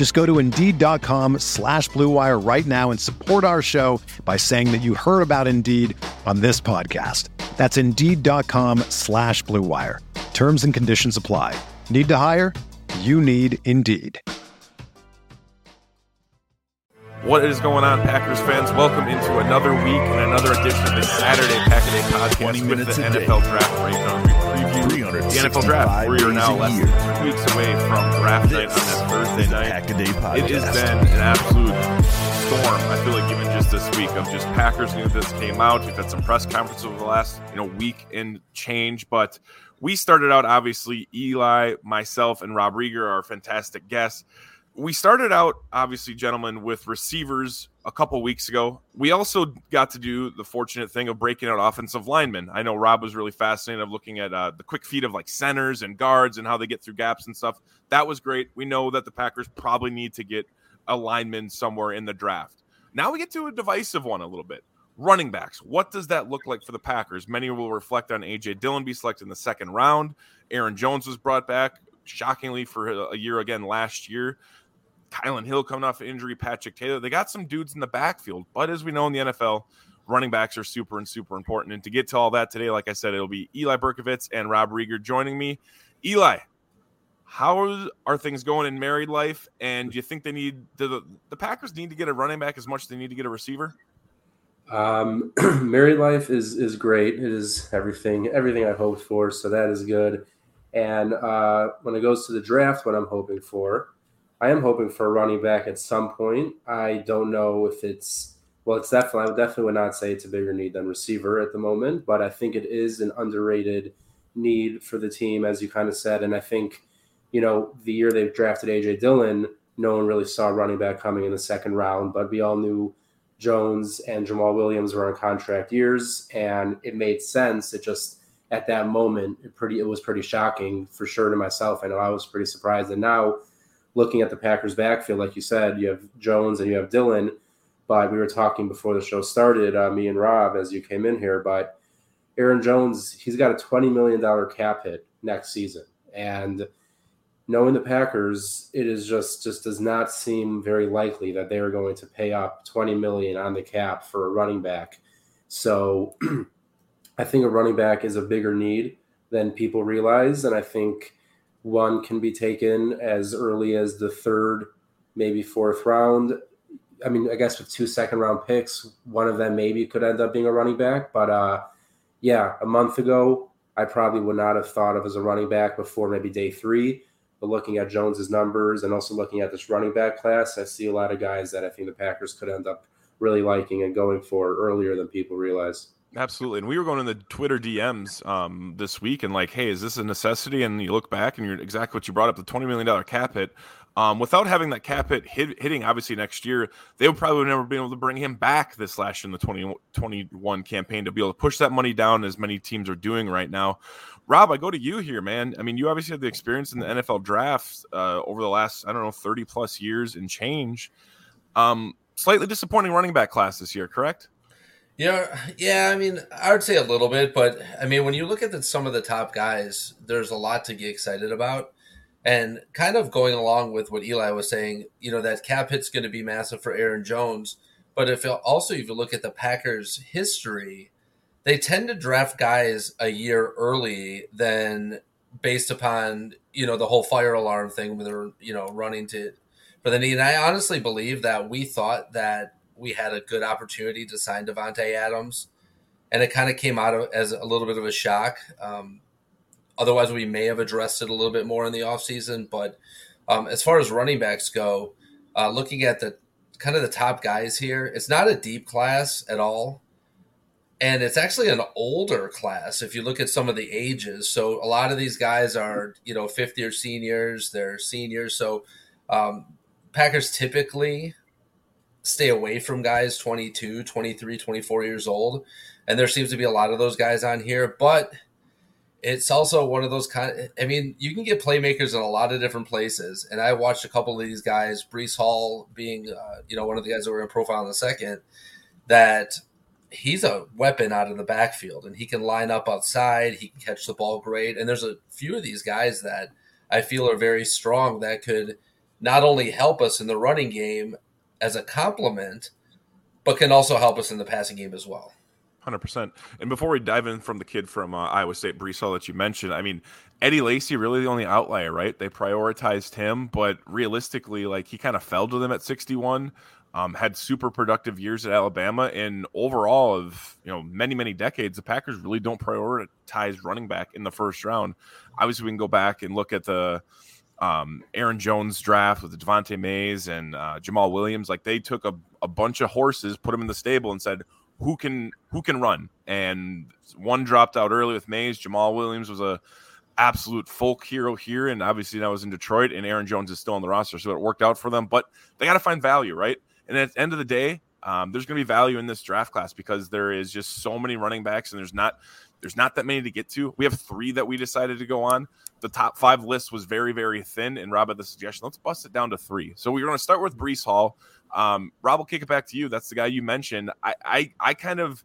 Just go to Indeed.com slash BlueWire right now and support our show by saying that you heard about Indeed on this podcast. That's Indeed.com slash BlueWire. Terms and conditions apply. Need to hire? You need Indeed. What is going on, Packers fans? Welcome into another week and another edition of the Saturday Pack a Day podcast with the NFL Draft Breakdown. We preview the NFL Draft. We are now less than two weeks away from draft night on that Thursday night. It has been an absolute storm. I feel like even just this week of just Packers news that came out. We've had some press conferences over the last you know week and change, but we started out obviously Eli, myself, and Rob Rieger, our fantastic guests we started out obviously gentlemen with receivers a couple weeks ago. We also got to do the fortunate thing of breaking out offensive linemen. I know rob was really fascinated of looking at uh, the quick feet of like centers and guards and how they get through gaps and stuff. That was great. We know that the packers probably need to get a lineman somewhere in the draft. Now we get to a divisive one a little bit. Running backs. What does that look like for the packers? Many will reflect on aj dillon be selected in the second round. Aaron jones was brought back shockingly for a year again last year Kylin Hill coming off injury, Patrick Taylor. They got some dudes in the backfield, but as we know in the NFL, running backs are super and super important. And to get to all that today, like I said, it'll be Eli Berkovitz and Rob Rieger joining me. Eli, how are things going in married life? And do you think they need the the Packers need to get a running back as much as they need to get a receiver? Um, married life is is great. It is everything everything I hoped for, so that is good. And uh, when it goes to the draft, what I'm hoping for, I am hoping for a running back at some point. I don't know if it's well, it's definitely I definitely would not say it's a bigger need than receiver at the moment, but I think it is an underrated need for the team, as you kind of said. And I think, you know, the year they've drafted AJ Dillon, no one really saw running back coming in the second round, but we all knew Jones and Jamaal Williams were on contract years, and it made sense. It just at that moment, it pretty it was pretty shocking for sure to myself. I know I was pretty surprised, and now looking at the Packers backfield, like you said, you have Jones and you have Dillon. But we were talking before the show started, uh, me and Rob, as you came in here. But Aaron Jones, he's got a $20 million cap hit next season. And knowing the Packers, it is just just does not seem very likely that they are going to pay up 20 million on the cap for a running back. So I think a running back is a bigger need than people realize. And I think one can be taken as early as the third, maybe fourth round. I mean, I guess with two second round picks, one of them maybe could end up being a running back. But uh, yeah, a month ago, I probably would not have thought of as a running back before maybe day three. But looking at Jones's numbers and also looking at this running back class, I see a lot of guys that I think the Packers could end up really liking and going for earlier than people realize. Absolutely. And we were going in the Twitter DMs um, this week and like, hey, is this a necessity? And you look back and you're exactly what you brought up the $20 million cap hit. Um, without having that cap hit hit, hitting, obviously next year, they would probably never been able to bring him back this last year in the 2021 campaign to be able to push that money down as many teams are doing right now. Rob, I go to you here, man. I mean, you obviously have the experience in the NFL draft uh, over the last, I don't know, 30 plus years and change. Um, slightly disappointing running back class this year, correct? Yeah, yeah. I mean, I would say a little bit, but I mean, when you look at the, some of the top guys, there's a lot to get excited about. And kind of going along with what Eli was saying, you know, that cap hit's going to be massive for Aaron Jones. But if also if you look at the Packers' history, they tend to draft guys a year early than based upon you know the whole fire alarm thing when they're you know running to for the need. And I honestly believe that we thought that we had a good opportunity to sign Davante Adams and it kind of came out of, as a little bit of a shock. Um, otherwise, we may have addressed it a little bit more in the offseason. But um, as far as running backs go, uh, looking at the kind of the top guys here, it's not a deep class at all. And it's actually an older class if you look at some of the ages. So a lot of these guys are, you know, fifth year seniors, they're seniors. So um, Packers typically stay away from guys 22, 23, 24 years old. And there seems to be a lot of those guys on here, but it's also one of those kind of, I mean, you can get playmakers in a lot of different places. And I watched a couple of these guys, Breece Hall being, uh, you know, one of the guys that were in profile in the second, that he's a weapon out of the backfield and he can line up outside. He can catch the ball great. And there's a few of these guys that I feel are very strong that could not only help us in the running game as a complement, but can also help us in the passing game as well. Hundred percent. And before we dive in from the kid from uh, Iowa State, Hall, that you mentioned, I mean, Eddie Lacy really the only outlier, right? They prioritized him, but realistically, like he kind of fell to them at sixty-one. Um, had super productive years at Alabama, and overall of you know many many decades, the Packers really don't prioritize running back in the first round. Obviously, we can go back and look at the um, Aaron Jones draft with the Devante Mays and uh, Jamaal Williams. Like they took a, a bunch of horses, put them in the stable, and said who can who can run. And one dropped out early with Mays. Jamaal Williams was a absolute folk hero here, and obviously that was in Detroit. And Aaron Jones is still on the roster, so it worked out for them. But they got to find value, right? And at the end of the day, um, there's going to be value in this draft class because there is just so many running backs, and there's not there's not that many to get to. We have three that we decided to go on. The top five list was very, very thin. And Rob had the suggestion, let's bust it down to three. So we're going to start with Breece Hall. Um, Rob, will kick it back to you. That's the guy you mentioned. I, I, I kind of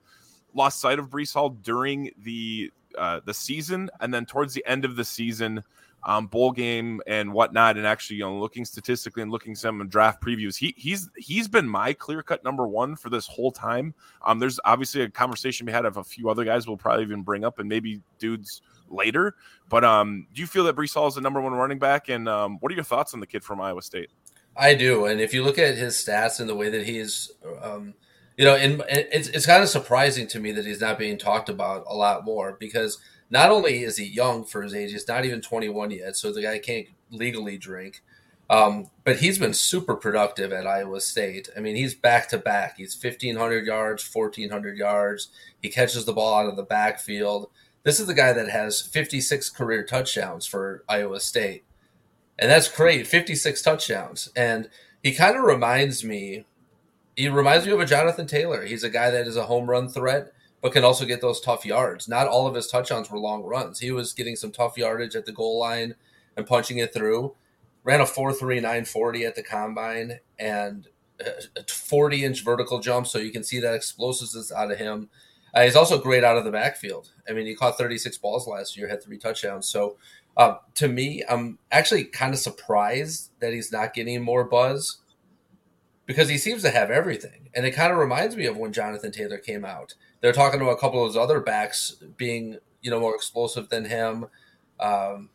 lost sight of Breece Hall during the uh, the season, and then towards the end of the season, um, bowl game and whatnot, and actually, you know, looking statistically and looking some draft previews, he he's he's been my clear cut number one for this whole time. Um, there's obviously a conversation we had of a few other guys we'll probably even bring up, and maybe dudes later. But um, do you feel that Breece Hall is the number one running back? And um, what are your thoughts on the kid from Iowa State? I do, and if you look at his stats and the way that he's, um, you know, and it's it's kind of surprising to me that he's not being talked about a lot more because not only is he young for his age, he's not even 21 yet, so the guy can't legally drink. Um, but he's been super productive at Iowa State. I mean, he's back to back. He's 1,500 yards, 1,400 yards. He catches the ball out of the backfield. This is the guy that has 56 career touchdowns for Iowa State. And that's great 56 touchdowns. And he kind of reminds me, he reminds me of a Jonathan Taylor. He's a guy that is a home run threat but can also get those tough yards. Not all of his touchdowns were long runs. He was getting some tough yardage at the goal line and punching it through. Ran a 4.3940 at the combine and a 40 inch vertical jump, so you can see that explosiveness out of him. Uh, he's also great out of the backfield. I mean, he caught 36 balls last year, had three touchdowns. So uh, to me, I'm actually kind of surprised that he's not getting more buzz because he seems to have everything. And it kind of reminds me of when Jonathan Taylor came out they're talking about a couple of those other backs being you know more explosive than him. Um,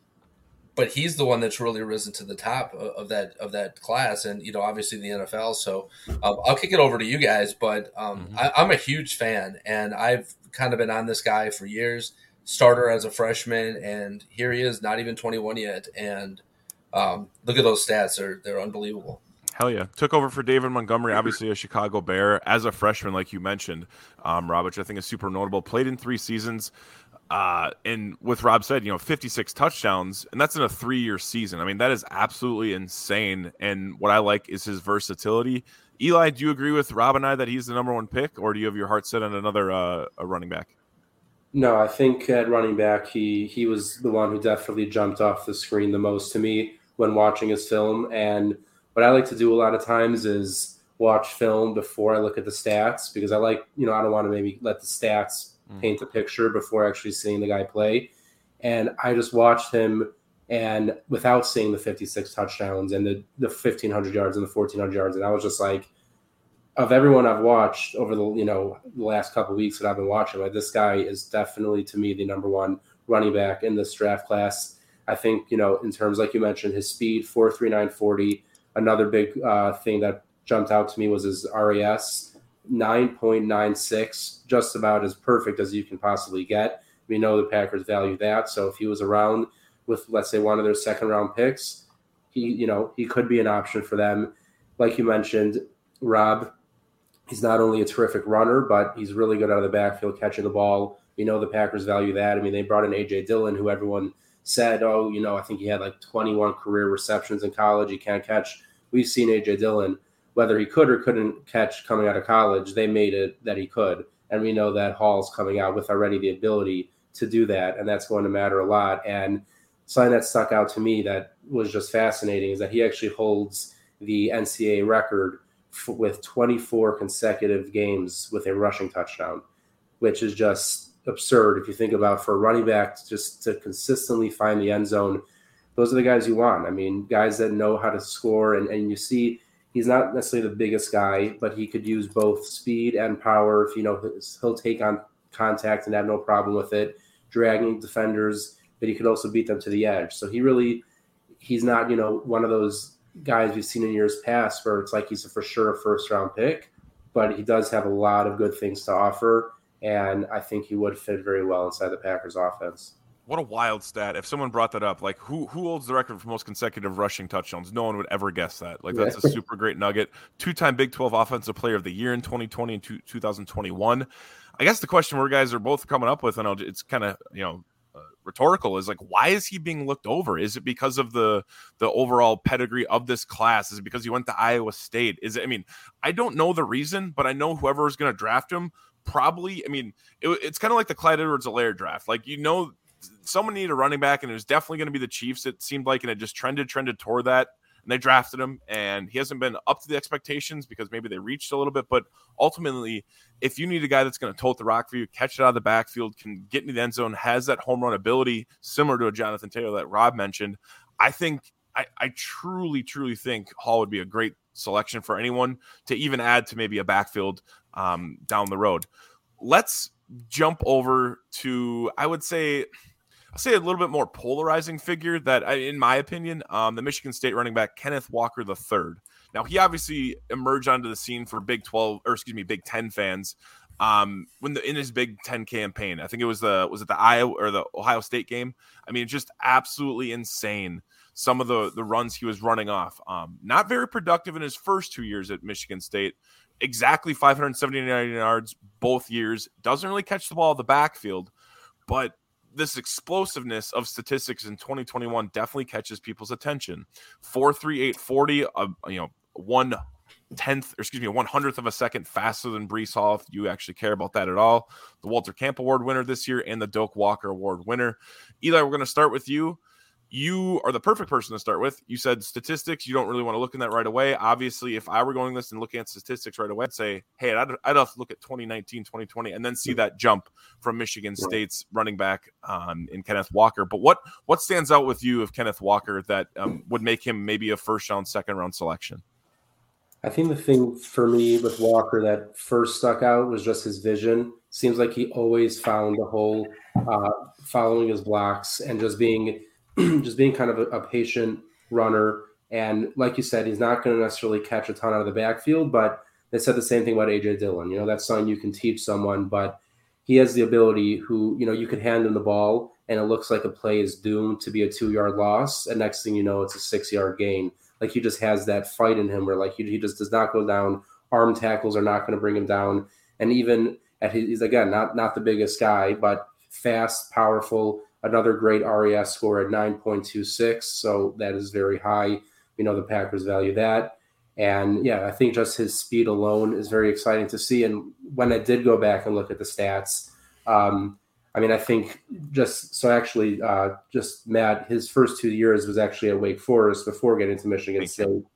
but he's the one that's really risen to the top of, that of that class, and you know, obviously the NFL. So um, I'll kick it over to you guys, but um, mm-hmm. I, I'm a huge fan, and I've kind of been on this guy for years. Starter as a freshman, and here he is, not even 21 yet, and um, look at those stats; they're they're unbelievable. Hell yeah. Took over for David Montgomery, obviously a Chicago Bear as a freshman, like you mentioned, um, Rob, which I think is super notable. Played in three seasons. Uh, and with Rob said, you know, 56 touchdowns, and that's in a three year season. I mean, that is absolutely insane. And what I like is his versatility. Eli, do you agree with Rob and I that he's the number one pick, or do you have your heart set on another uh, a running back? No, I think at running back, he he was the one who definitely jumped off the screen the most to me when watching his film. And what I like to do a lot of times is watch film before I look at the stats because I like, you know, I don't want to maybe let the stats mm. paint the picture before actually seeing the guy play. And I just watched him and without seeing the 56 touchdowns and the, the 1500 yards and the 1400 yards. And I was just like, of everyone I've watched over the, you know, the last couple weeks that I've been watching, like this guy is definitely to me the number one running back in this draft class. I think, you know, in terms, like you mentioned, his speed, 43940, Another big uh, thing that jumped out to me was his RAS, 9.96, just about as perfect as you can possibly get. We know the Packers value that. So if he was around with, let's say, one of their second round picks, he, you know, he could be an option for them. Like you mentioned, Rob, he's not only a terrific runner, but he's really good out of the backfield catching the ball. We know the Packers value that. I mean, they brought in AJ Dillon, who everyone said, oh, you know, I think he had like 21 career receptions in college. He can't catch. We've seen AJ Dillon, whether he could or couldn't catch coming out of college, they made it that he could. And we know that Hall's coming out with already the ability to do that. And that's going to matter a lot. And something that stuck out to me that was just fascinating is that he actually holds the NCAA record f- with 24 consecutive games with a rushing touchdown, which is just absurd if you think about for a running back just to consistently find the end zone. Those are the guys you want. I mean, guys that know how to score, and, and you see he's not necessarily the biggest guy, but he could use both speed and power. If you know he'll take on contact and have no problem with it, dragging defenders, but he could also beat them to the edge. So he really he's not you know one of those guys we've seen in years past where it's like he's a for sure first round pick, but he does have a lot of good things to offer, and I think he would fit very well inside the Packers offense. What a wild stat! If someone brought that up, like who who holds the record for most consecutive rushing touchdowns? No one would ever guess that. Like that's a super great nugget. Two time Big Twelve Offensive Player of the Year in 2020 and two, 2021. I guess the question we guys are both coming up with, and I'll, it's kind of you know uh, rhetorical is like why is he being looked over is it because of the the overall pedigree of this class is it because he went to iowa state is it i mean i don't know the reason but i know whoever is going to draft him probably i mean it, it's kind of like the clyde edwards-helaire draft like you know someone needed a running back and it was definitely going to be the chiefs it seemed like and it just trended trended toward that and they drafted him and he hasn't been up to the expectations because maybe they reached a little bit but ultimately if you need a guy that's going to tote the rock for you catch it out of the backfield can get into the end zone has that home run ability similar to a jonathan taylor that rob mentioned i think I, I truly truly think hall would be a great selection for anyone to even add to maybe a backfield um, down the road. Let's jump over to i would say I'll say a little bit more polarizing figure that, in my opinion, um, the Michigan State running back Kenneth Walker III. Now, he obviously emerged onto the scene for Big 12, or excuse me, Big 10 fans um, when the in his Big 10 campaign. I think it was the was it the Iowa or the Ohio State game. I mean, just absolutely insane. Some of the the runs he was running off. Um, not very productive in his first two years at Michigan State. Exactly 579 yards both years. Doesn't really catch the ball in the backfield, but this explosiveness of statistics in 2021 definitely catches people's attention. 43840, uh, you know, one tenth, or excuse me, one hundredth of a second faster than Breece Hall. If you actually care about that at all, the Walter Camp Award winner this year and the Doak Walker Award winner. Eli, we're going to start with you you are the perfect person to start with. You said statistics. You don't really want to look in that right away. Obviously, if I were going this and looking at statistics right away, I'd say, hey, I'd, I'd have to look at 2019, 2020, and then see that jump from Michigan State's running back um, in Kenneth Walker. But what what stands out with you of Kenneth Walker that um, would make him maybe a first round, second round selection? I think the thing for me with Walker that first stuck out was just his vision. Seems like he always found the hole, uh, following his blocks and just being just being kind of a, a patient runner. And like you said, he's not going to necessarily catch a ton out of the backfield, but they said the same thing about AJ Dillon. You know, that's something you can teach someone, but he has the ability who, you know, you could hand him the ball and it looks like a play is doomed to be a two yard loss. And next thing you know, it's a six yard gain. Like he just has that fight in him where like he, he just does not go down. Arm tackles are not going to bring him down. And even at his, he's again, not, not the biggest guy, but fast, powerful, Another great RAS score at 9.26. So that is very high. We know the Packers value that. And yeah, I think just his speed alone is very exciting to see. And when I did go back and look at the stats, um, I mean, I think just so actually, uh, just Matt, his first two years was actually at Wake Forest before getting to Michigan Thank State. You.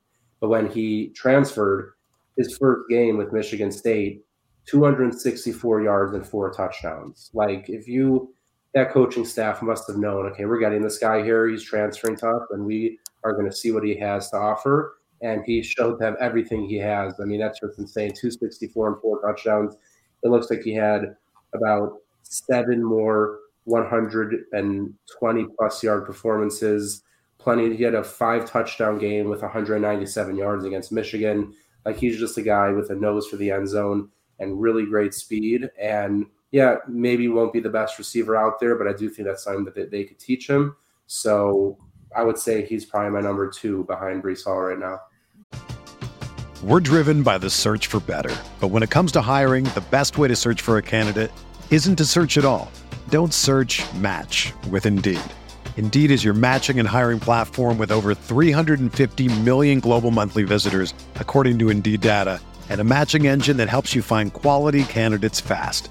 But when he transferred, his first game with Michigan State, 264 yards and four touchdowns. Like, if you that coaching staff must have known, okay, we're getting this guy here. He's transferring tough, and we are going to see what he has to offer. And he showed them everything he has. I mean, that's just insane. 264 and four touchdowns. It looks like he had about seven more 120 plus yard performances. Plenty. He had a five touchdown game with 197 yards against Michigan. Like he's just a guy with a nose for the end zone. and really great speed. And yeah, maybe won't be the best receiver out there, but I do think that's something that they, could teach him. So I would say he's probably my number two behind Breece Hall right now. We're driven by the search for better. But when it comes to hiring, the best way to search for a candidate isn't to search at all. Don't search match with Indeed. Indeed is your matching and hiring platform with over 350 million global monthly visitors, according to Indeed data, and a matching engine that helps you find quality candidates fast.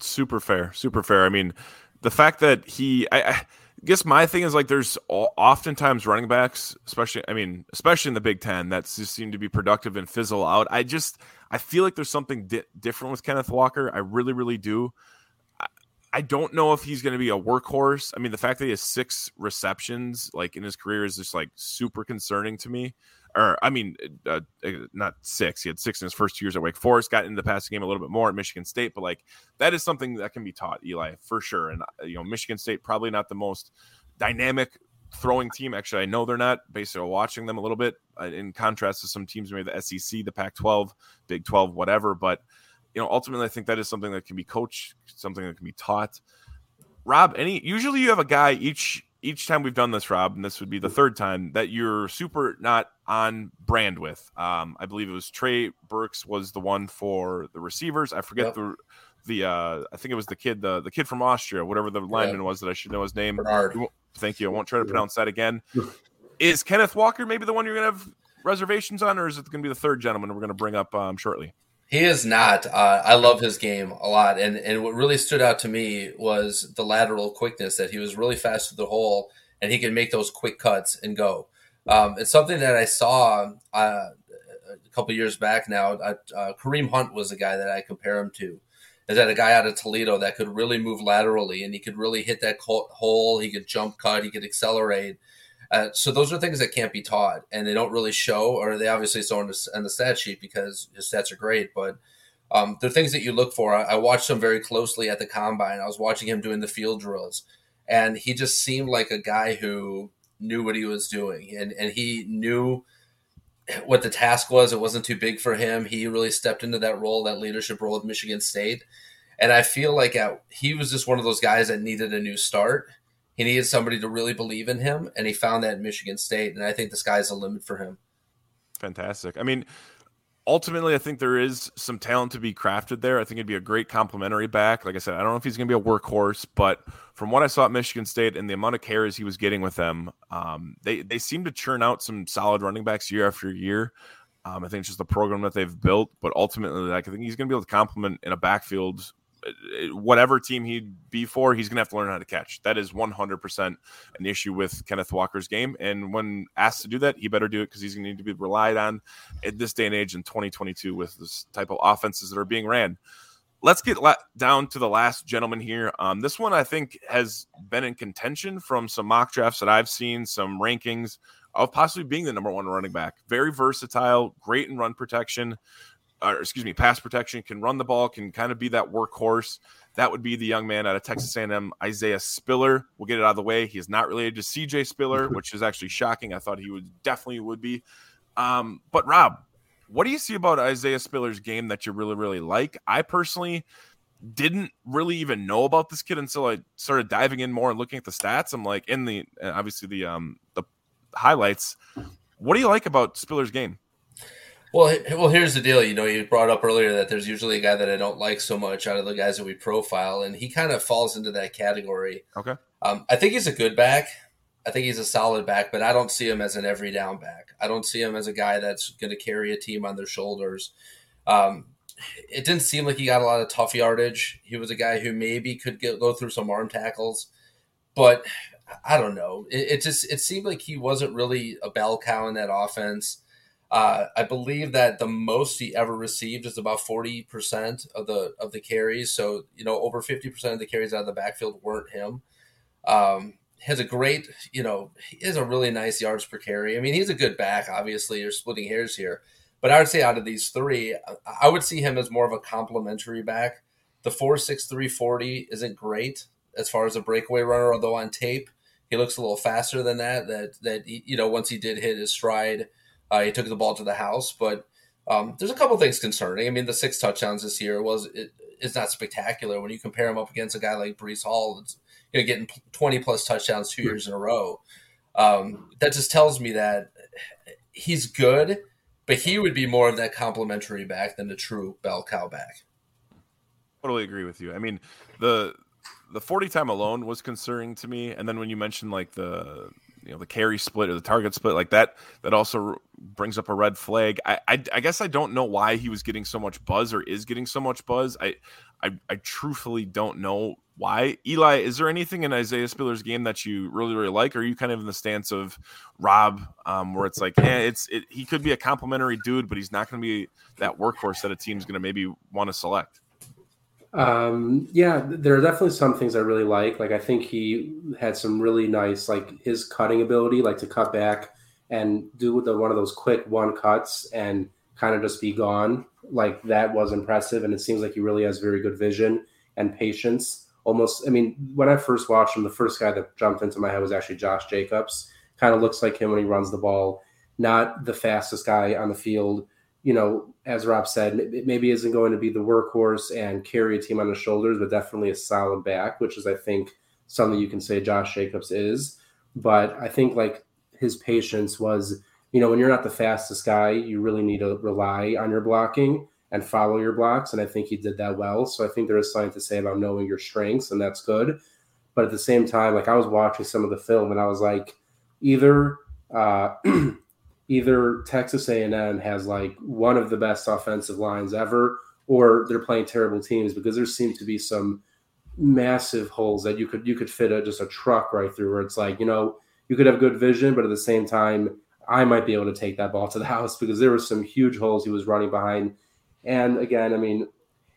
Super fair. Super fair. I mean, the fact that he, I, I guess my thing is like there's oftentimes running backs, especially, I mean, especially in the Big Ten, that just seem to be productive and fizzle out. I just, I feel like there's something di- different with Kenneth Walker. I really, really do. I, I don't know if he's going to be a workhorse. I mean, the fact that he has six receptions like in his career is just like super concerning to me. Or I mean, uh, uh, not six. He had six in his first two years at Wake Forest. Got into the passing game a little bit more at Michigan State, but like that is something that can be taught, Eli, for sure. And uh, you know, Michigan State probably not the most dynamic throwing team. Actually, I know they're not Basically, watching them a little bit uh, in contrast to some teams, maybe the SEC, the Pac 12, Big 12, whatever. But, you know, ultimately, I think that is something that can be coached, something that can be taught. Rob, any usually you have a guy each each time we've done this, Rob, and this would be the third time that you're super not on brand with. Um, I believe it was Trey Burks was the one for the receivers. I forget yep. the the uh, I think it was the kid the the kid from Austria, whatever the lineman was that I should know his name. Bernard. Thank you. I won't try to pronounce that again. Is Kenneth Walker maybe the one you're going to have reservations on, or is it going to be the third gentleman we're going to bring up um, shortly? He is not. Uh, I love his game a lot, and and what really stood out to me was the lateral quickness that he was really fast to the hole, and he can make those quick cuts and go. Um, it's something that I saw uh, a couple years back now. Uh, Kareem Hunt was a guy that I compare him to is that a guy out of Toledo that could really move laterally and he could really hit that hole. He could jump cut. He could accelerate. Uh, so those are things that can't be taught, and they don't really show, or they obviously show on the, the stat sheet because his stats are great. But um, they're things that you look for. I, I watched him very closely at the combine. I was watching him doing the field drills, and he just seemed like a guy who knew what he was doing, and and he knew what the task was. It wasn't too big for him. He really stepped into that role, that leadership role with Michigan State. And I feel like at, he was just one of those guys that needed a new start. He needed somebody to really believe in him, and he found that at Michigan State. And I think the sky's the limit for him. Fantastic. I mean, ultimately, I think there is some talent to be crafted there. I think it'd be a great complementary back. Like I said, I don't know if he's going to be a workhorse, but from what I saw at Michigan State and the amount of carries he was getting with them, um, they they seem to churn out some solid running backs year after year. Um, I think it's just the program that they've built, but ultimately, like I think he's going to be able to complement in a backfield whatever team he'd be for, he's going to have to learn how to catch. That is 100% an issue with Kenneth Walker's game. And when asked to do that, he better do it because he's going to need to be relied on at this day and age in 2022 with this type of offenses that are being ran. Let's get la- down to the last gentleman here. Um, this one I think has been in contention from some mock drafts that I've seen, some rankings of possibly being the number one running back. Very versatile, great in run protection or excuse me, pass protection, can run the ball, can kind of be that workhorse. That would be the young man out of Texas A&M, Isaiah Spiller. We'll get it out of the way. He is not related to CJ Spiller, which is actually shocking. I thought he would definitely would be. Um, but Rob, what do you see about Isaiah Spiller's game that you really, really like? I personally didn't really even know about this kid until I started diving in more and looking at the stats. I'm like, in the obviously the um the highlights. What do you like about Spiller's game? Well, well, here's the deal. You know, you brought up earlier that there's usually a guy that I don't like so much out of the guys that we profile, and he kind of falls into that category. Okay. Um, I think he's a good back. I think he's a solid back, but I don't see him as an every down back. I don't see him as a guy that's going to carry a team on their shoulders. Um, it didn't seem like he got a lot of tough yardage. He was a guy who maybe could get, go through some arm tackles, but I don't know. It, it, just it seemed like he wasn't really a bell cow in that offense. Uh, I believe that the most he ever received is about forty percent of the of the carries. So you know, over fifty percent of the carries out of the backfield weren't him. Um, has a great, you know, he has a really nice yards per carry. I mean, he's a good back. Obviously, you're splitting hairs here, but I would say out of these three, I would see him as more of a complementary back. The four six three forty isn't great as far as a breakaway runner, although on tape he looks a little faster than that. That that you know, once he did hit his stride, uh, he took the ball to the house. But um, there's a couple things concerning. I mean, the six touchdowns this year was it, it's not spectacular when you compare him up against a guy like Breece Hall. You know, getting 20 plus touchdowns two years in a row. Um, that just tells me that he's good, but he would be more of that complimentary back than the true bell cow back. Totally agree with you. I mean, the the 40 time alone was concerning to me, and then when you mentioned like the you know the carry split or the target split like that that also brings up a red flag I, I, I guess i don't know why he was getting so much buzz or is getting so much buzz i i, I truthfully don't know why. Eli, is there anything in Isaiah Spiller's game that you really, really like? Or are you kind of in the stance of Rob, um, where it's like, yeah, it's it, he could be a complimentary dude, but he's not going to be that workhorse that a team's going to maybe want to select? Um, yeah, there are definitely some things I really like. Like I think he had some really nice, like his cutting ability, like to cut back and do the, one of those quick one cuts and kind of just be gone. Like that was impressive, and it seems like he really has very good vision and patience almost. I mean, when I first watched him, the first guy that jumped into my head was actually Josh Jacobs. Kind of looks like him when he runs the ball. Not the fastest guy on the field. You know, as Rob said, it maybe isn't going to be the workhorse and carry a team on his shoulders, but definitely a solid back, which is, I think, something you can say Josh Jacobs is. But I think like his patience was, you know, when you're not the fastest guy, you really need to rely on your blocking and follow your blocks. And I think he did that well. So I think there is something to say about knowing your strengths, and that's good. But at the same time, like I was watching some of the film, and I was like, either uh, either Texas A&M has like one of the best offensive lines ever, or they're playing terrible teams because there seem to be some massive holes that you could you could fit a, just a truck right through. Where it's like you know you could have good vision, but at the same time. I might be able to take that ball to the house because there were some huge holes he was running behind and again, I mean,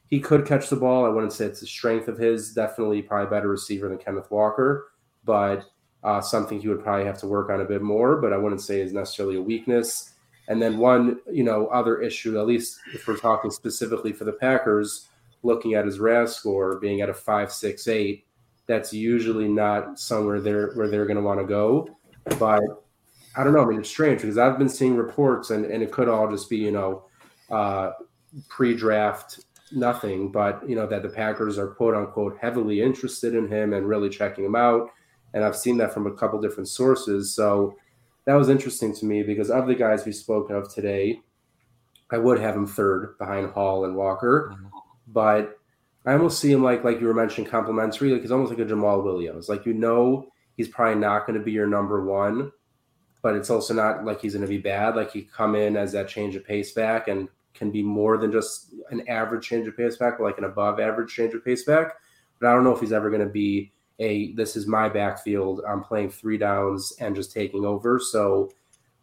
he could catch the ball. I wouldn't say it's a strength of his. Definitely, probably better receiver than Kenneth Walker, but uh, something he would probably have to work on a bit more. But I wouldn't say is necessarily a weakness. And then one, you know, other issue, at least if we're talking specifically for the Packers, looking at his RAS score being at a five six eight, that's usually not somewhere they're where they're going to want to go. But I don't know. I mean, it's strange because I've been seeing reports, and and it could all just be, you know, uh, pre-draft nothing, but you know that the Packers are quote unquote heavily interested in him and really checking him out. And I've seen that from a couple different sources. So that was interesting to me because of the guys we spoke of today, I would have him third behind Hall and Walker, mm-hmm. but I almost see him like like you were mentioning complimentary. Like he's almost like a Jamaal Williams. Like you know he's probably not going to be your number one, but it's also not like he's going to be bad. Like he come in as that change of pace back and can be more than just an average change of pace back, like an above average change of pace back. But I don't know if he's ever going to be a this is my backfield. I'm playing three downs and just taking over. So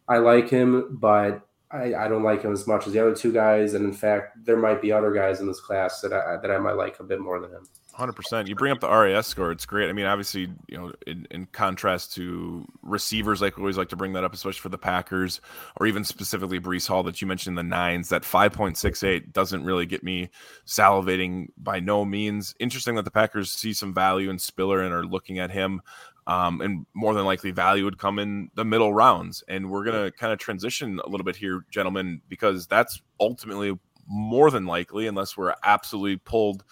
I like him, but I, I don't like him as much as the other two guys. And in fact, there might be other guys in this class that I that I might like a bit more than him. Hundred percent. You bring up the RAS score; it's great. I mean, obviously, you know, in, in, contrast to receivers, like we always like to bring that up, especially for the Packers, or even specifically Breece Hall that you mentioned the nines. That five point six eight doesn't really get me salivating by no means. Interesting that the Packers see some value in Spiller and are looking at him. Um, and more than likely, value would come in the middle rounds. And we're gonna kind of transition a little bit here, gentlemen, because that's ultimately more than likely, unless we're absolutely pulled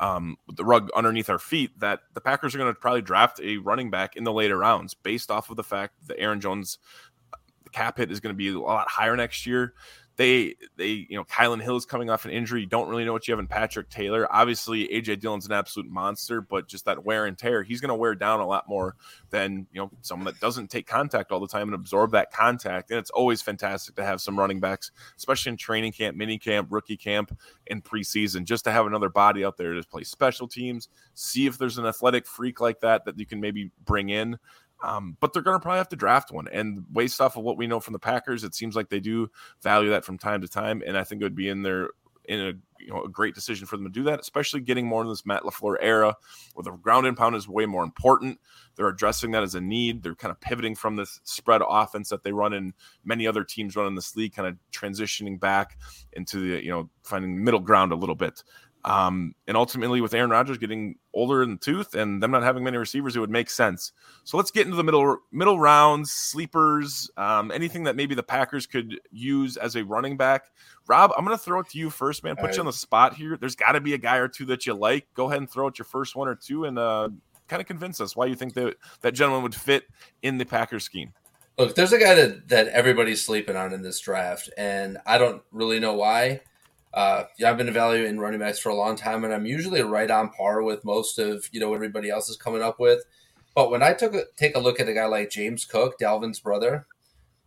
um, the rug underneath our feet that the Packers are going to probably draft a running back in the later rounds based off of the fact that Aaron Jones cap hit is going to be a lot higher next year they they you know Kylin Hill is coming off an injury. You don't really know what you have in Patrick Taylor. Obviously, AJ Dillon's an absolute monster, but just that wear and tear, he's going to wear down a lot more than you know someone that doesn't take contact all the time and absorb that contact. And it's always fantastic to have some running backs, especially in training camp, mini camp, rookie camp, and preseason, just to have another body out there to play special teams. See if there's an athletic freak like that that you can maybe bring in. Um, but they're going to probably have to draft one. And based off of what we know from the Packers, it seems like they do value that from time to time. And I think it would be in their in a you know a great decision for them to do that, especially getting more in this Matt LaFleur era where the ground and pound is way more important. They're addressing that as a need. They're kind of pivoting from this spread offense that they run in many other teams run in this league, kind of transitioning back into the you know finding middle ground a little bit. Um, and ultimately, with Aaron Rodgers getting older in the tooth and them not having many receivers, it would make sense. So let's get into the middle middle rounds, sleepers, um, anything that maybe the Packers could use as a running back. Rob, I'm going to throw it to you first, man. Put All you on the spot here. There's got to be a guy or two that you like. Go ahead and throw out your first one or two, and uh, kind of convince us why you think that that gentleman would fit in the Packers scheme. Look, there's a guy that that everybody's sleeping on in this draft, and I don't really know why. Uh, yeah, I've been evaluating running backs for a long time, and I'm usually right on par with most of you know what everybody else is coming up with. But when I took a, take a look at a guy like James Cook, Dalvin's brother,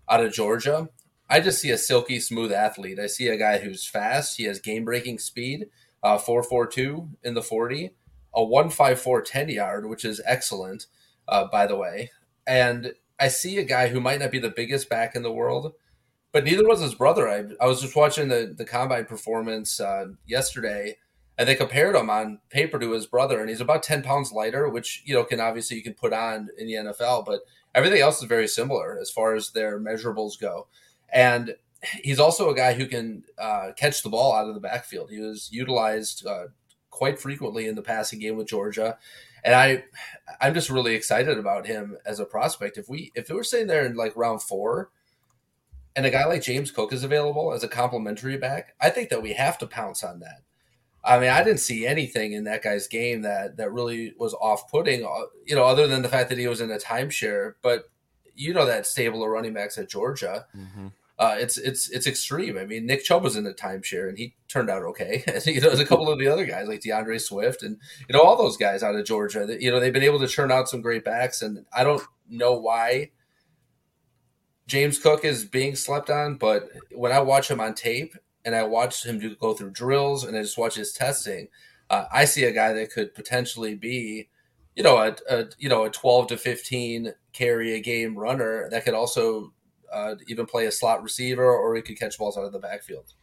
out of Georgia, I just see a silky smooth athlete. I see a guy who's fast. He has game breaking speed, uh, four four two in the forty, a one five four ten yard, which is excellent, uh, by the way. And I see a guy who might not be the biggest back in the world, but neither was his brother. I, I was just watching the, the combine performance uh, yesterday, and they compared him on paper to his brother, and he's about 10 pounds lighter, which, you know, can obviously you can put on in the NFL, but everything else is very similar as far as their measurables go. And he's also a guy who can uh, catch the ball out of the backfield. He was utilized uh, quite frequently in the passing game with Georgia. And I, I'm just really excited about him as a prospect. If we, if we were sitting there in like round four, and a guy like James Cook is available as a complimentary back, I think that we have to pounce on that. I mean, I didn't see anything in that guy's game that that really was off-putting, uh, you know, other than the fact that he was in a timeshare. But you know that stable of running backs at Georgia, mm-hmm. uh, it's it's it's extreme. I mean, Nick Chubb was in a timeshare and he turned out okay. you know, there's a couple of the other guys like D'Andre Swift and you know all those guys out of Georgia. You know, they've been able to churn out some great backs, and I don't know why James Cook is being slept on, but when I watch him on tape and I watch him do, go through drills and I just watch his testing, uh, I see a guy that could potentially be, you know, a, a, you know a twelve to fifteen carry a game runner that could also uh, even play a slot receiver or he could catch balls out of the backfield.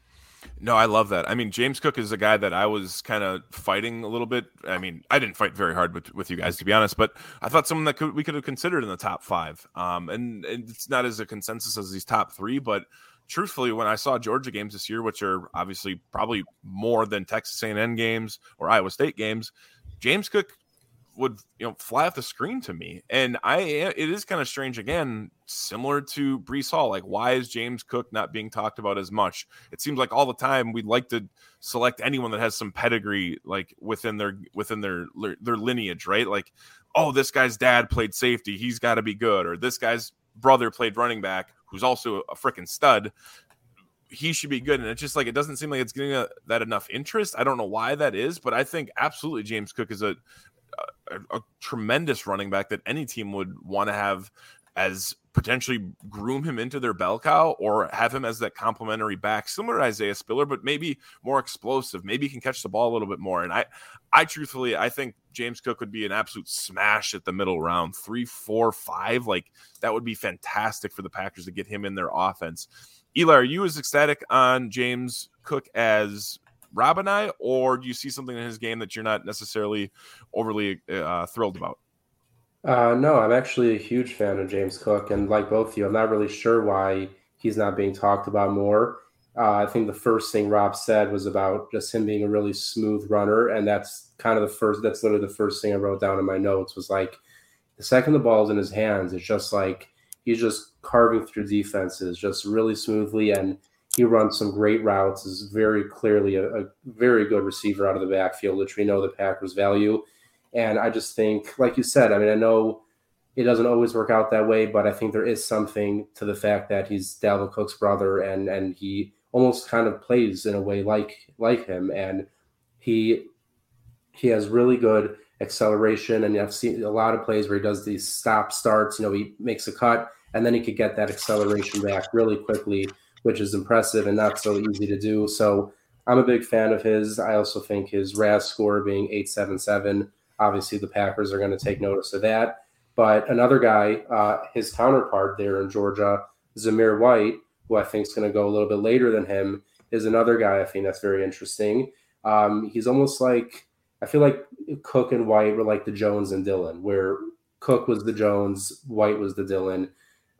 No, I love that. I mean, James Cook is a guy that I was kind of fighting a little bit. I mean, I didn't fight very hard with, with you guys, to be honest, but I thought someone that could, we could have considered in the top five. Um, and, and it's not as a consensus as these top three, but truthfully, when I saw Georgia games this year, which are obviously probably more than Texas A&M games or Iowa State games, James Cook would you know fly off the screen to me. And I it is kind of strange again, similar to Breece Hall. Like, why is James Cook not being talked about as much? It seems like all the time we'd like to select anyone that has some pedigree, like within their within their their lineage, right? Like, oh, this guy's dad played safety, he's got to be good, or this guy's brother played running back, who's also a freaking stud he should be good. And it's just like it doesn't seem like it's getting a, that enough interest. I don't know why that is, but I think absolutely James Cook is a a, a tremendous running back that any team would want to have as potentially groom him into their bell cow or have him as that complementary back, similar to Isaiah Spiller, but maybe more explosive. Maybe he can catch the ball a little bit more. And I, I truthfully, I think James Cook would be an absolute smash at the middle round, three, four, five. Like that would be fantastic for the Packers to get him in their offense. Eli, are you as ecstatic on James Cook as Rob and I, or do you see something in his game that you're not necessarily overly uh, thrilled about? Uh, no, I'm actually a huge fan of James Cook, and like both of you, I'm not really sure why he's not being talked about more. Uh, I think the first thing Rob said was about just him being a really smooth runner, and that's kind of the first. That's literally the first thing I wrote down in my notes was like the second the ball's in his hands, it's just like he's just carving through defenses just really smoothly, and he runs some great routes. is very clearly a, a very good receiver out of the backfield, which we know the Packers value. And I just think, like you said, I mean, I know it doesn't always work out that way, but I think there is something to the fact that he's Dalvin Cook's brother, and and he almost kind of plays in a way like like him, and he he has really good acceleration, and I've seen a lot of plays where he does these stop starts. You know, he makes a cut, and then he could get that acceleration back really quickly, which is impressive and not so easy to do. So I'm a big fan of his. I also think his RAS score being eight seven seven. Obviously, the Packers are going to take notice of that. But another guy, uh, his counterpart there in Georgia, Zamir White, who I think is going to go a little bit later than him, is another guy I think that's very interesting. Um, he's almost like I feel like Cook and White were like the Jones and Dillon, where Cook was the Jones, White was the Dillon.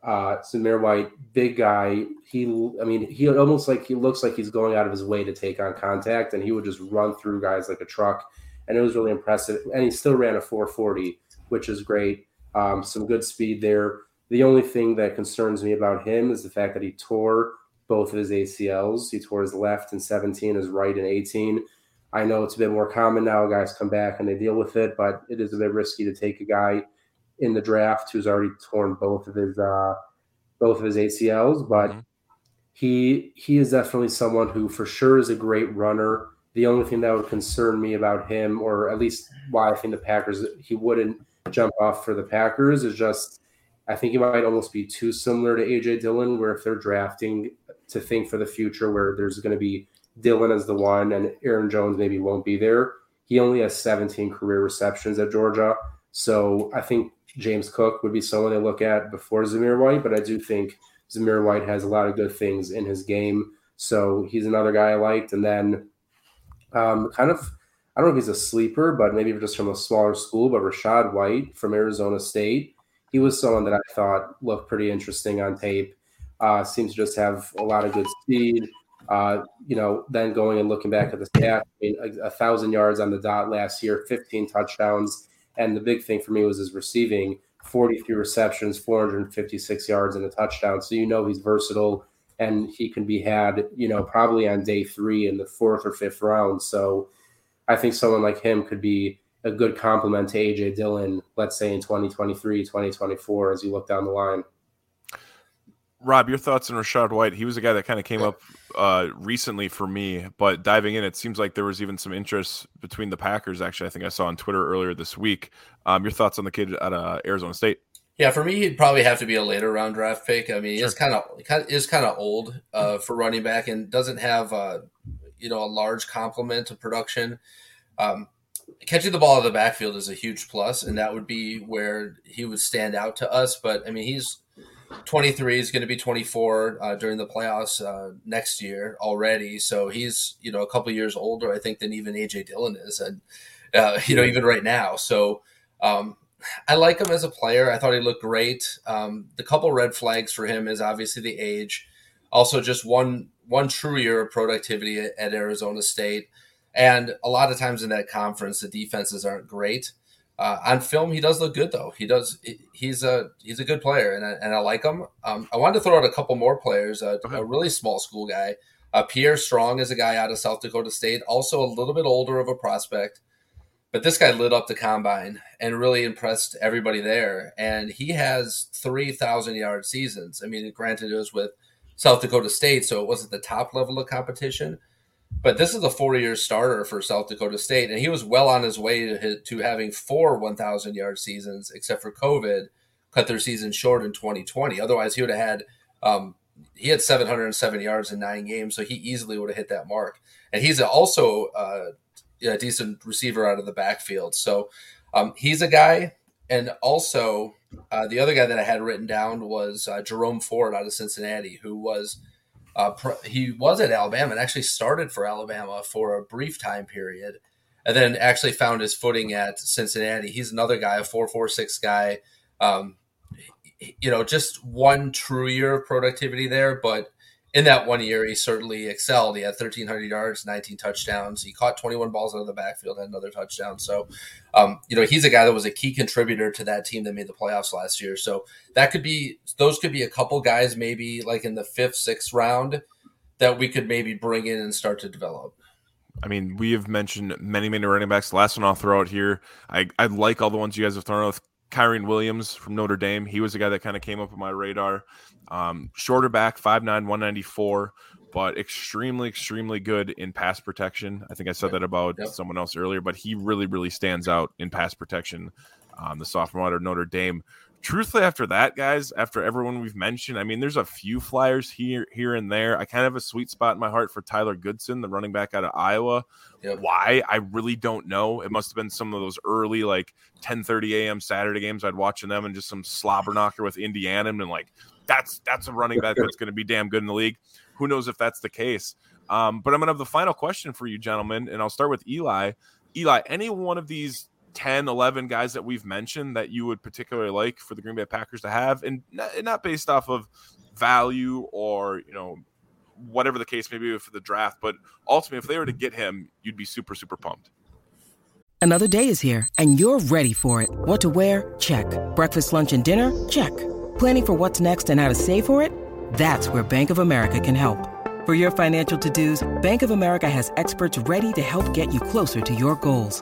Uh, Zamir White, big guy. He, I mean, he almost like he looks like he's going out of his way to take on contact, and he would just run through guys like a truck, and it was really impressive. And he still ran a 440, which is great. Um, some good speed there. The only thing that concerns me about him is the fact that he tore both of his ACLs. He tore his left in 17, his right in 18. I know it's a bit more common now. Guys come back and they deal with it, but it is a bit risky to take a guy in the draft who's already torn both of his uh, both of his ACLs. But mm-hmm. he he is definitely someone who for sure is a great runner. The only thing that would concern me about him, or at least why I think the Packers he wouldn't jump off for the Packers is just I think he might almost be too similar to AJ Dillon, where if they're drafting to think for the future, where there's going to be Dillon as the one and Aaron Jones maybe won't be there. He only has 17 career receptions at Georgia, so I think James Cook would be someone they look at before Zamir White, but I do think Zamir White has a lot of good things in his game, so he's another guy I liked. And then, um, kind of I don't know if he's a sleeper, but maybe just from a smaller school. But Rachaad White from Arizona State, he was someone that I thought looked pretty interesting on tape. Uh, seems to just have a lot of good speed. Uh, you know, then going and looking back at the stats, I mean, a, a, thousand yards on the dot last year, 15 touchdowns, and the big thing for me was his receiving: 43 receptions, 456 yards, and a touchdown. So you know he's versatile, and he can be had, you know, probably on day three in the fourth or fifth round. So I think someone like him could be a good complement to AJ Dillon, let's say in 2023, 2024, as you look down the line. Rob, your thoughts on Rachaad White? He was a guy that kind of came up uh, recently for me, but diving in, it seems like there was even some interest between the Packers. Actually, I think I saw on Twitter earlier this week. Um, your thoughts on the kid at uh, Arizona State? Yeah, for me, he'd probably have to be a later round draft pick. I mean, sure. he's kind of is kind of old uh, for running back and doesn't have uh, you know a large complement of production. Um, catching the ball out of the backfield is a huge plus, and that would be where he would stand out to us. But I mean, he's 23 is going to be 24 uh, during the playoffs uh, next year already. So he's you know a couple years older, I think, than even AJ Dillon is, and uh, you know even right now. So um, I like him as a player. I thought he looked great. Um, the couple red flags for him is obviously the age, also just one one true year of productivity at, at Arizona State. And a lot of times in that conference, the defenses aren't great. Uh, on film, he does look good though. He does. He's a he's a good player, and I, and I like him. Um, I wanted to throw out a couple more players. Uh, okay. A really small school guy, uh, Pierre Strong is a guy out of South Dakota State, also a little bit older of a prospect, but this guy lit up the combine and really impressed everybody there. And he has three thousand yard seasons. I mean, granted, it was with South Dakota State, so it wasn't the top level of competition but this is a four year starter for South Dakota State, and he was well on his way to, to having four 1,000 yard seasons, except for COVID cut their season short in 2020. Otherwise, he would have had um, he had 707 yards in nine games, so he easily would have hit that mark. And he's also uh, a decent receiver out of the backfield. So um, he's a guy. And also, uh, the other guy that I had written down was uh, Jerome Ford out of Cincinnati, who was Uh, he was at Alabama and actually started for Alabama for a brief time period, and then actually found his footing at Cincinnati. He's another guy, a four four six guy. Um, you know, just one true year of productivity there, but in that one year, he certainly excelled. He had 1,300 yards, 19 touchdowns. He caught 21 balls out of the backfield, had another touchdown. So, um, you know, he's a guy that was a key contributor to that team that made the playoffs last year. So that could be, those could be a couple guys maybe like in the fifth, sixth round that we could maybe bring in and start to develop. I mean, we have mentioned many, many running backs. The last one I'll throw out here. I, I like all the ones you guys have thrown out. Kyren Williams from Notre Dame. He was the guy that kind of came up on my radar. Um, shorter back, 5'9, 194, but extremely, extremely good in pass protection. I think I said that about yep. someone else earlier, but he really, really stands out in pass protection. Um, the sophomore out of Notre Dame truthfully, after that, guys, after everyone we've mentioned, I mean, there's a few flyers here, here and there. I kind of have a sweet spot in my heart for Tyler Goodson, the running back out of Iowa. Yep. Why? I really don't know. It must have been some of those early, like 10:30 a.m. Saturday games. I'd watching them and just some slobber knocker with Indiana, and like that's that's a running back that's going to be damn good in the league. Who knows if that's the case? Um, but I'm going to have the final question for you, gentlemen, and I'll start with Eli. Eli, any one of these 10, 11 guys that we've mentioned that you would particularly like for the Green Bay Packers to have, and not, not based off of value or you know whatever the case may be for the draft, but ultimately, if they were to get him, you'd be super, super pumped. Another day is here, and you're ready for it. What to wear? Check. Breakfast, lunch, and dinner? Check. Planning for what's next and how to save for it? That's where Bank of America can help. For your financial to-dos, Bank of America has experts ready to help get you closer to your goals.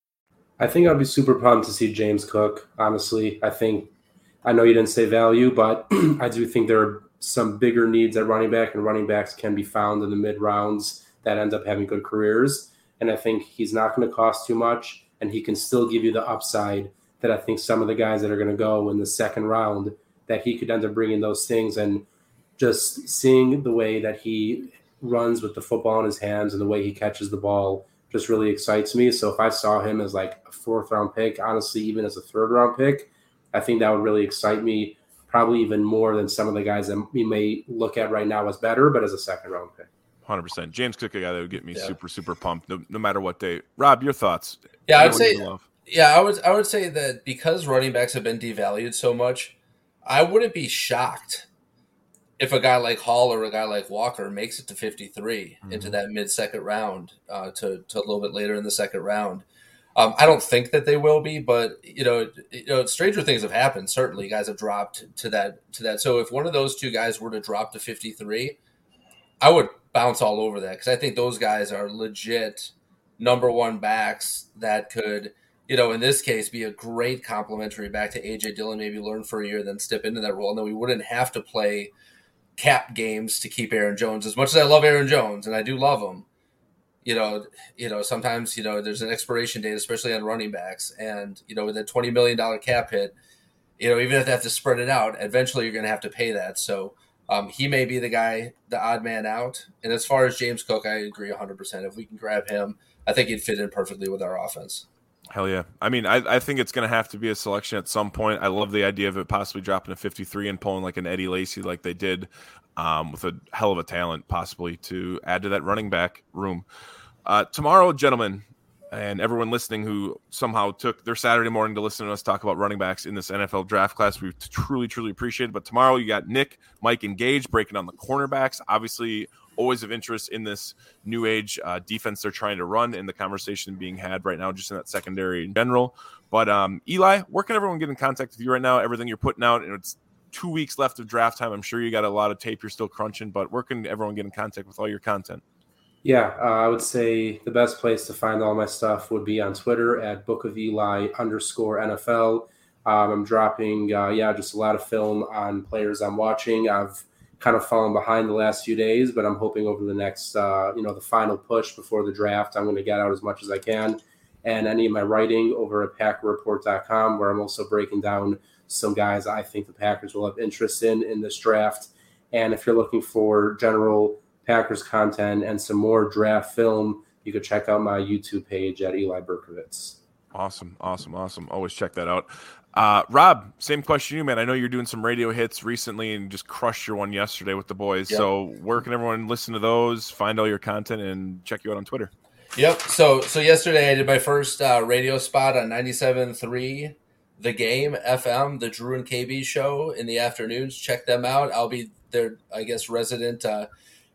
I think I'd be super pumped to see James Cook. Honestly, I think I know you didn't say value, but I do think there are some bigger needs at running back, and running backs can be found in the mid rounds that end up having good careers. And I think he's not going to cost too much, and he can still give you the upside that I think some of the guys that are going to go in the second round that he could end up bringing those things and just seeing the way that he runs with the football in his hands and the way he catches the ball just really excites me. So if I saw him as like a fourth round pick, honestly, even as a third round pick, I think that would really excite me, probably even more than some of the guys that we may look at right now as better, but as a second round pick. 100%. James Cook, a guy that would get me yeah. super, super pumped no, no, matter what day. Rob, your thoughts? Yeah, I would say, yeah, I would, I would say that because running backs have been devalued so much, I wouldn't be shocked if a guy like Hall or a guy like Walker makes it to 53 mm-hmm. into that mid second round uh, to, to a little bit later in the second round. Um, I don't think that they will be, but you know, you know, stranger things have happened. Certainly, guys have dropped to that to that. So if one of those two guys were to drop to 53, I would bounce all over that because I think those guys are legit number one backs that could, you know, in this case, be a great complementary back to AJ Dillon. Maybe learn for a year, then step into that role, and then we wouldn't have to play cap games to keep Aaron Jones. As much as I love Aaron Jones, and I do love him, you know, you know, sometimes you know there's an expiration date, especially on running backs, and you know, with a twenty million dollar cap hit, you know, even if they have to spread it out, eventually you're going to have to pay that. So. Um, he may be the guy, the odd man out. And as far as James Cook, I agree 100%. If we can grab him, I think he'd fit in perfectly with our offense. Hell yeah. I mean, I, I think it's going to have to be a selection at some point. I love the idea of it possibly dropping to 53 and pulling like an Eddie Lacy like they did um, with a hell of a talent possibly to add to that running back room. Uh, tomorrow, gentlemen, and everyone listening who somehow took their Saturday morning to listen to us talk about running backs in this NFL draft class, we truly, truly appreciate it. But tomorrow, you got Nick, Mike, and Gage breaking down the cornerbacks. Obviously, always of interest in this new age uh, defense they're trying to run and the conversation being had right now, just in that secondary in general. But um, Eli, where can everyone get in contact with you right now? Everything you're putting out, and it's two weeks left of draft time. I'm sure you got a lot of tape you're still crunching, but where can everyone get in contact with all your content? Yeah, uh, I would say the best place to find all my stuff would be on Twitter at Book of Eli underscore NFL. Um, I'm dropping, uh, yeah, just a lot of film on players I'm watching. I've kind of fallen behind the last few days, but I'm hoping over the next, uh, you know, the final push before the draft, I'm going to get out as much as I can. And any of my writing over at PackerReport.com, where I'm also breaking down some guys I think the Packers will have interest in in this draft. And if you're looking for general Packers content and some more draft film, you could check out my YouTube page at Eli Berkowitz. Awesome, awesome, awesome. Always check that out. Uh, Rob, same question you, man. I know you're doing some radio hits recently and just crushed your one yesterday with the boys. Yep. So where can everyone listen to those, find all your content, and check you out on Twitter? Yep. So so yesterday I did my first uh, radio spot on 97.3 The Game FM, the Drew and KB show in the afternoons. Check them out. I'll be their, I guess, resident uh,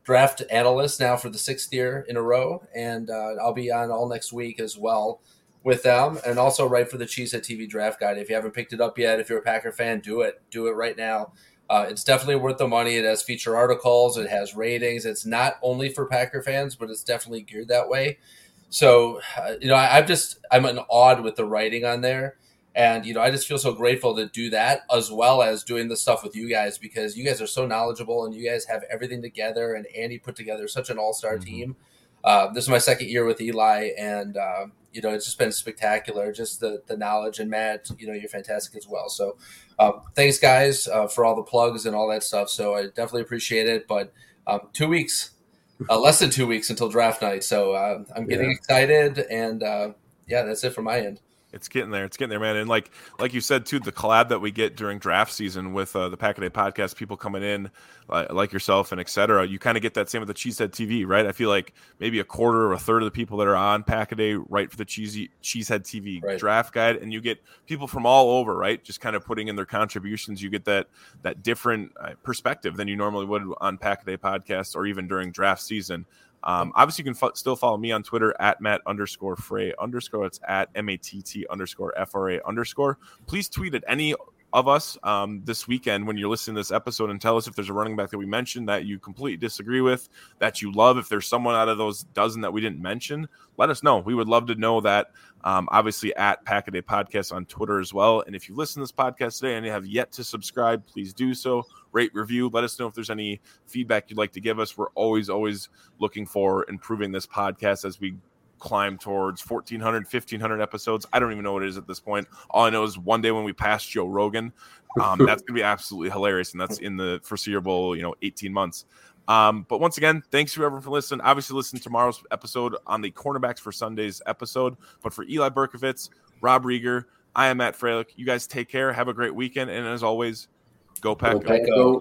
draft analyst now for the sixth year in a row, and uh, I'll be on all next week as well with them, and also write for the Cheesehead TV Draft Guide. If you haven't picked it up yet, if you're a Packer fan, do it. Do it right now. Uh, it's definitely worth the money. It has feature articles, it has ratings. It's not only for Packer fans, but it's definitely geared that way. So, uh, you know, I, am just I'm in awed with the writing on there, and you know, I just feel so grateful to do that as well as doing the stuff with you guys because you guys are so knowledgeable and you guys have everything together. And Andy put together such an all star mm-hmm. team. Uh, this is my second year with Eli, and uh, you know, it's just been spectacular. Just the the knowledge and Matt, you know, you're fantastic as well. So, um, thanks guys uh, for all the plugs and all that stuff. So I definitely appreciate it. But um, two weeks, uh, less than two weeks until draft night. So uh, I'm getting yeah. excited, and uh, yeah, that's it from my end it's getting there. It's getting there, man. And like like you said too, the collab that we get during draft season with uh, the Pack a Day podcast, people coming in uh, like yourself and etc. You kind of get that same with the Cheesehead TV, right? I feel like maybe a quarter or a third of the people that are on Pack a Day write for the Cheesy Cheesehead TV right. draft guide, and you get people from all over, right? Just kind of putting in their contributions. You get that that different uh, perspective than you normally would on Pack a Day podcast or even during draft season. Um, obviously, you can f- still follow me on Twitter at Matt underscore Frey underscore. It's at M A T T underscore F R A underscore. Please tweet at any of us um, this weekend when you're listening to this episode and tell us if there's a running back that we mentioned that you completely disagree with, that you love. If there's someone out of those dozen that we didn't mention, let us know. We would love to know that. Um, obviously, at Pack a Day Podcast on Twitter as well. And if you listen to this podcast today and you have yet to subscribe, please do so. Rate, review. Let us know if there's any feedback you'd like to give us. We're always, always looking for improving this podcast as we climb towards 1400 1500 episodes i don't even know what it is at this point all i know is one day when we pass joe rogan um, that's going to be absolutely hilarious and that's in the foreseeable you know 18 months um, but once again, thanks to everyone for listening. Obviously, listen to tomorrow's episode on the cornerbacks for Sunday's episode. But for Eli Berkovitz, Rob Rieger, I am Matt Freilich. You guys take care. Have a great weekend. And as always, go pack. Go.